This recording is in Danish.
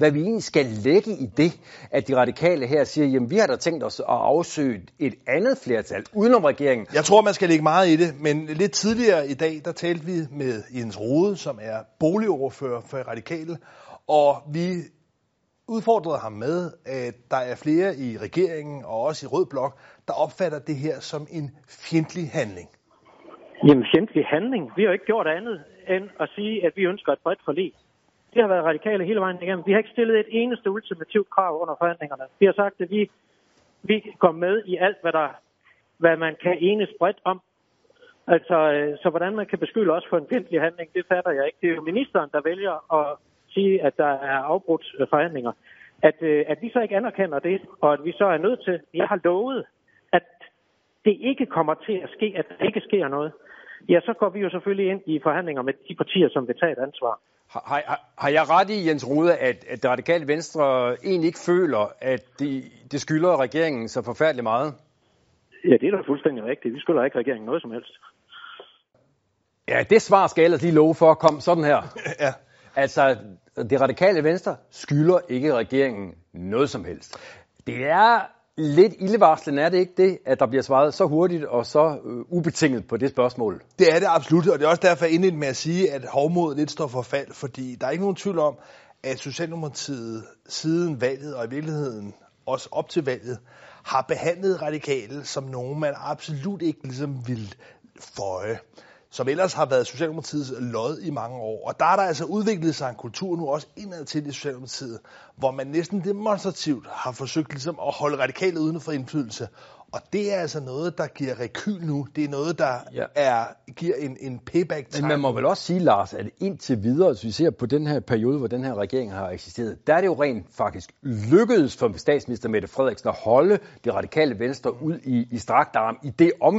hvad vi egentlig skal lægge i det, at de radikale her siger, jamen vi har da tænkt os at afsøge et andet flertal udenom regeringen. Jeg tror, man skal lægge meget i det, men lidt tidligere i dag, der talte vi med Jens Rode, som er boligordfører for radikale, og vi udfordrede ham med, at der er flere i regeringen og også i Rød Blok, der opfatter det her som en fjendtlig handling. Jamen, fjendtlig handling? Vi har ikke gjort andet end at sige, at vi ønsker et bredt forlig. Det har været radikale hele vejen igennem. Vi har ikke stillet et eneste ultimativt krav under forhandlingerne. Vi har sagt, at vi, vi går med i alt, hvad, der, hvad man kan enes bredt om. Altså, øh, så hvordan man kan beskylde os for en fjendtlig handling, det fatter jeg ikke. Det er jo ministeren, der vælger at sige, at der er afbrudt øh, forhandlinger. At, øh, at vi så ikke anerkender det, og at vi så er nødt til, jeg har lovet, det ikke kommer til at ske, at der ikke sker noget, ja, så går vi jo selvfølgelig ind i forhandlinger med de partier, som vil tage et ansvar. Har, har, har jeg ret i, Jens Rude, at, at det radikale venstre egentlig ikke føler, at de, det skylder regeringen så forfærdeligt meget? Ja, det er da fuldstændig rigtigt. Vi skylder ikke regeringen noget som helst. Ja, det svar skal jeg ellers lige love for kom sådan her. Ja. Altså, det radikale venstre skylder ikke regeringen noget som helst. Det er lidt ildevarslende, er det ikke det, at der bliver svaret så hurtigt og så øh, ubetinget på det spørgsmål? Det er det absolut, og det er også derfor, jeg indledte med at sige, at hovmodet lidt står for fald, fordi der er ikke nogen tvivl om, at Socialdemokratiet siden valget og i virkeligheden også op til valget, har behandlet radikale som nogen, man absolut ikke ligesom vil føje som ellers har været Socialdemokratiets lod i mange år. Og der er der altså udviklet sig en kultur nu også indad til i Socialdemokratiet, hvor man næsten demonstrativt har forsøgt ligesom at holde radikale uden for indflydelse. Og det er altså noget, der giver rekyl nu. Det er noget, der ja. er, giver en, en payback time. Men man må vel også sige, Lars, at indtil videre, hvis vi ser på den her periode, hvor den her regering har eksisteret, der er det jo rent faktisk lykkedes for statsminister Mette Frederiksen at holde det radikale venstre ud i, i strakt arm i det omfang,